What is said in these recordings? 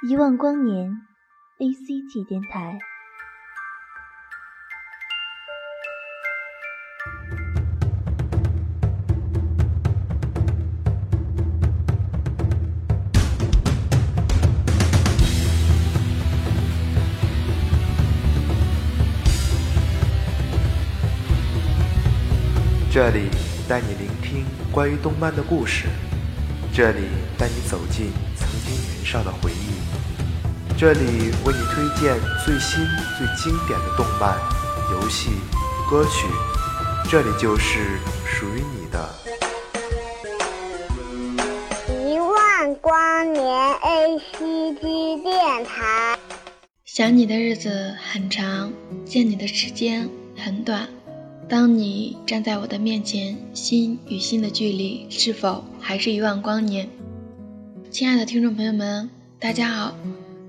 一万光年，A C G 电台。这里带你聆听关于动漫的故事，这里带你走进曾经年少的回忆，这里为你推荐最新最经典的动漫、游戏、歌曲，这里就是属于你的。一万光年 A C G 电台。想你的日子很长，见你的时间很短。当你站在我的面前，心与心的距离是否还是一万光年？亲爱的听众朋友们，大家好，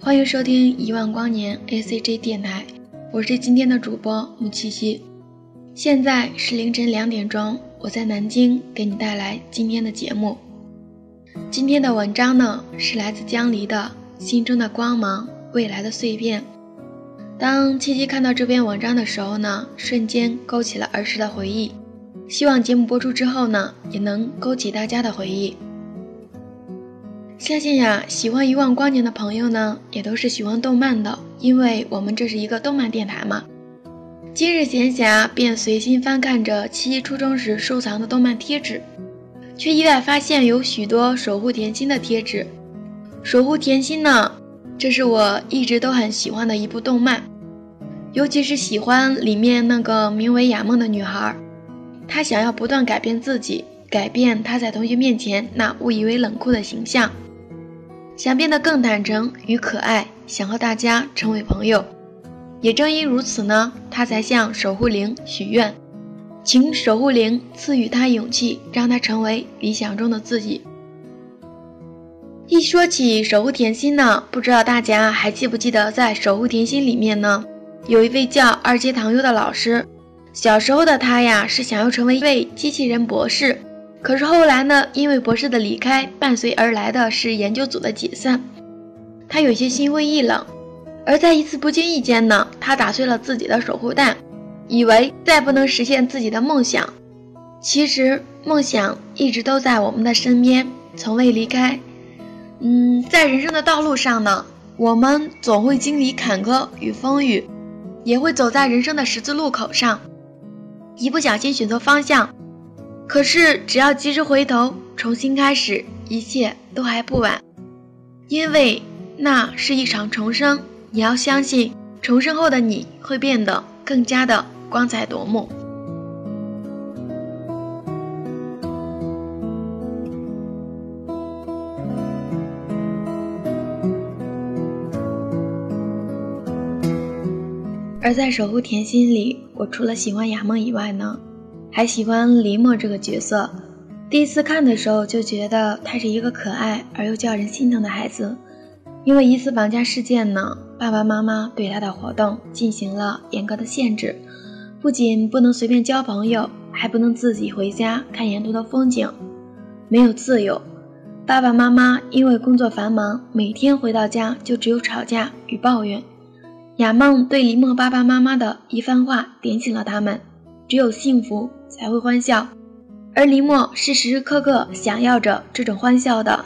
欢迎收听一万光年 A C G 电台，我是今天的主播木七七。现在是凌晨两点钟，我在南京给你带来今天的节目。今天的文章呢，是来自江离的《心中的光芒，未来的碎片》。当七七看到这篇文章的时候呢，瞬间勾起了儿时的回忆。希望节目播出之后呢，也能勾起大家的回忆。相信呀，喜欢一万光年的朋友呢，也都是喜欢动漫的，因为我们这是一个动漫电台嘛。今日闲暇，便随心翻看着七七初中时收藏的动漫贴纸，却意外发现有许多守护甜心的贴纸。守护甜心呢？这是我一直都很喜欢的一部动漫，尤其是喜欢里面那个名为雅梦的女孩。她想要不断改变自己，改变她在同学面前那误以为冷酷的形象，想变得更坦诚与可爱，想和大家成为朋友。也正因如此呢，她才向守护灵许愿，请守护灵赐予她勇气，让她成为理想中的自己。一说起守护甜心呢，不知道大家还记不记得，在守护甜心里面呢，有一位叫二阶堂优的老师。小时候的他呀，是想要成为一位机器人博士，可是后来呢，因为博士的离开，伴随而来的是研究组的解散，他有些心灰意冷。而在一次不经意间呢，他打碎了自己的守护蛋，以为再不能实现自己的梦想。其实梦想一直都在我们的身边，从未离开。嗯，在人生的道路上呢，我们总会经历坎坷与风雨，也会走在人生的十字路口上，一不小心选错方向。可是只要及时回头，重新开始，一切都还不晚，因为那是一场重生。你要相信，重生后的你会变得更加的光彩夺目。而在守护甜心里，我除了喜欢雅梦以外呢，还喜欢黎墨这个角色。第一次看的时候就觉得他是一个可爱而又叫人心疼的孩子。因为一次绑架事件呢，爸爸妈妈对他的活动进行了严格的限制，不仅不能随便交朋友，还不能自己回家看沿途的风景，没有自由。爸爸妈妈因为工作繁忙，每天回到家就只有吵架与抱怨。雅梦对黎墨爸爸妈妈的一番话点醒了他们：只有幸福才会欢笑，而林默是时时刻刻想要着这种欢笑的。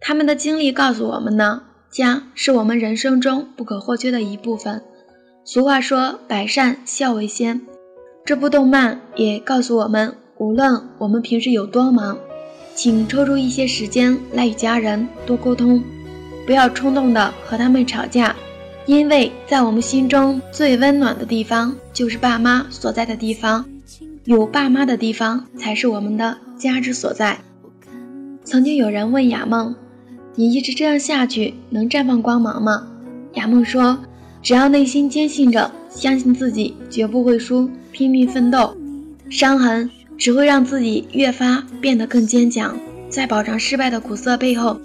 他们的经历告诉我们呢，家是我们人生中不可或缺的一部分。俗话说“百善孝为先”，这部动漫也告诉我们，无论我们平时有多忙，请抽出一些时间来与家人多沟通，不要冲动的和他们吵架。因为在我们心中最温暖的地方，就是爸妈所在的地方。有爸妈的地方，才是我们的家之所在。曾经有人问雅梦：“你一直这样下去，能绽放光芒吗？”雅梦说：“只要内心坚信着，相信自己绝不会输，拼命奋斗，伤痕只会让自己越发变得更坚强。在饱尝失败的苦涩背后，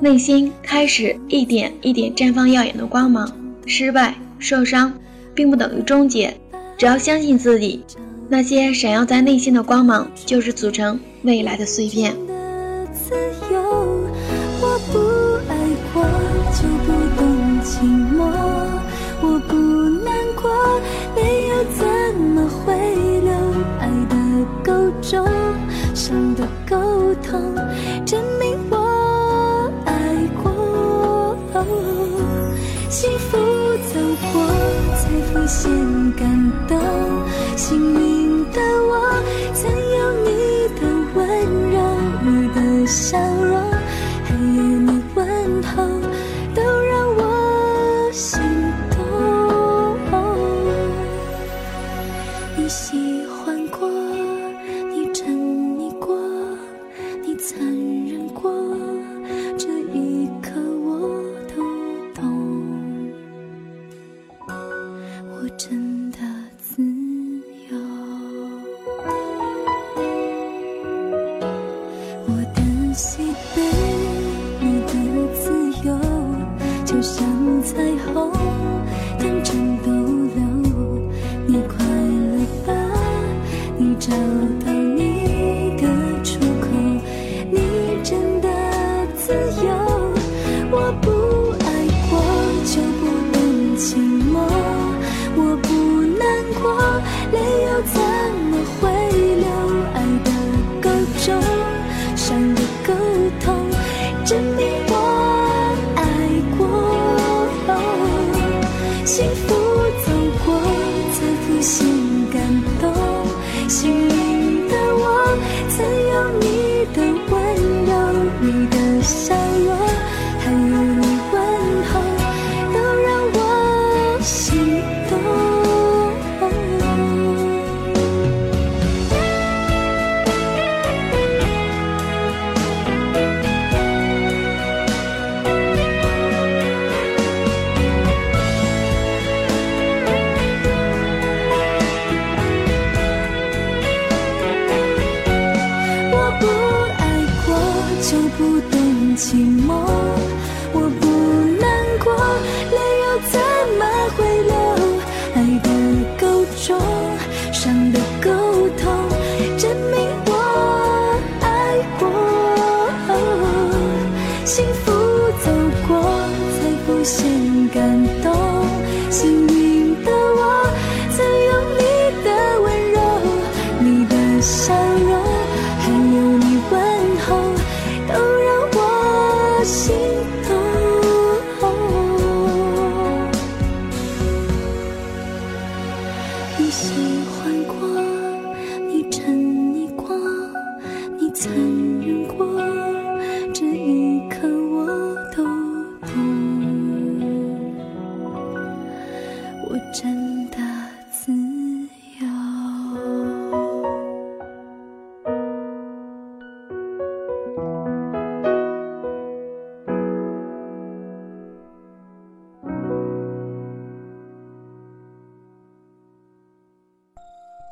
内心开始一点一点绽放耀眼的光芒。”失败、受伤，并不等于终结。只要相信自己，那些闪耀在内心的光芒，就是组成未来的碎片。你的笑容，还有你问候，都让我心动。你喜欢过，你沉溺过，你残忍过，这一刻我都懂。我真自由。我不爱过，就不能寂寞。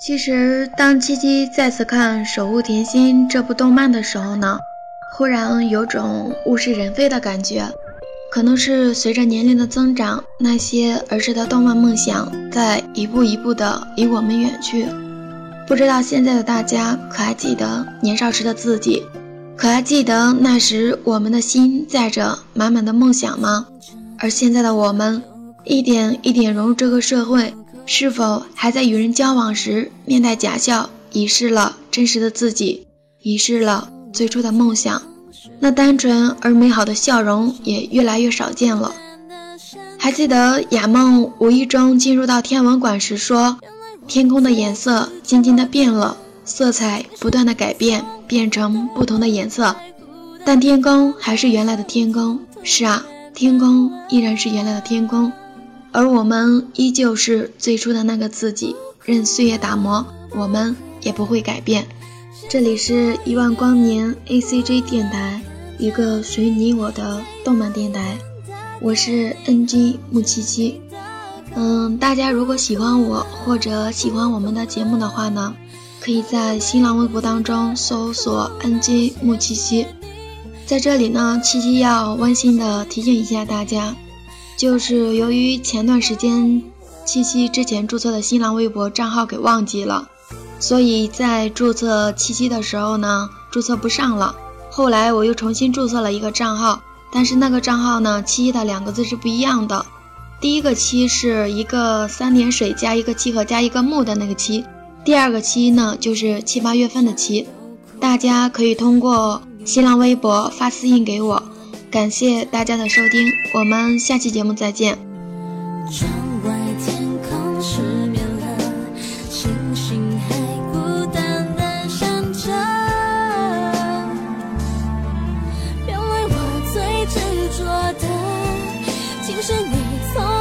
其实，当七七再次看《守护甜心》这部动漫的时候呢，忽然有种物是人非的感觉。可能是随着年龄的增长，那些儿时的动漫梦想在一步一步的离我们远去。不知道现在的大家可还记得年少时的自己？可还记得那时我们的心载着满满的梦想吗？而现在的我们，一点一点融入这个社会。是否还在与人交往时面带假笑，遗失了真实的自己，遗失了最初的梦想？那单纯而美好的笑容也越来越少见了。还记得雅梦无意中进入到天文馆时说：“天空的颜色渐渐的变了，色彩不断的改变，变成不同的颜色，但天空还是原来的天空。是啊，天空依然是原来的天空。”而我们依旧是最初的那个自己，任岁月打磨，我们也不会改变。这里是一万光年 A C G 电台，一个属于你我的动漫电台。我是 N G 木七七。嗯，大家如果喜欢我或者喜欢我们的节目的话呢，可以在新浪微博当中搜索 N G 木七七。在这里呢，七七要温馨的提醒一下大家。就是由于前段时间七七之前注册的新浪微博账号给忘记了，所以在注册七七的时候呢，注册不上了。后来我又重新注册了一个账号，但是那个账号呢，七七的两个字是不一样的。第一个七是一个三点水加一个七和加一个木的那个七，第二个七呢就是七八月份的七。大家可以通过新浪微博发私信给我。感谢大家的收听，我们下期节目再见。窗外天空失眠了，星星还孤单的想着。原来我最执着的，竟是你从。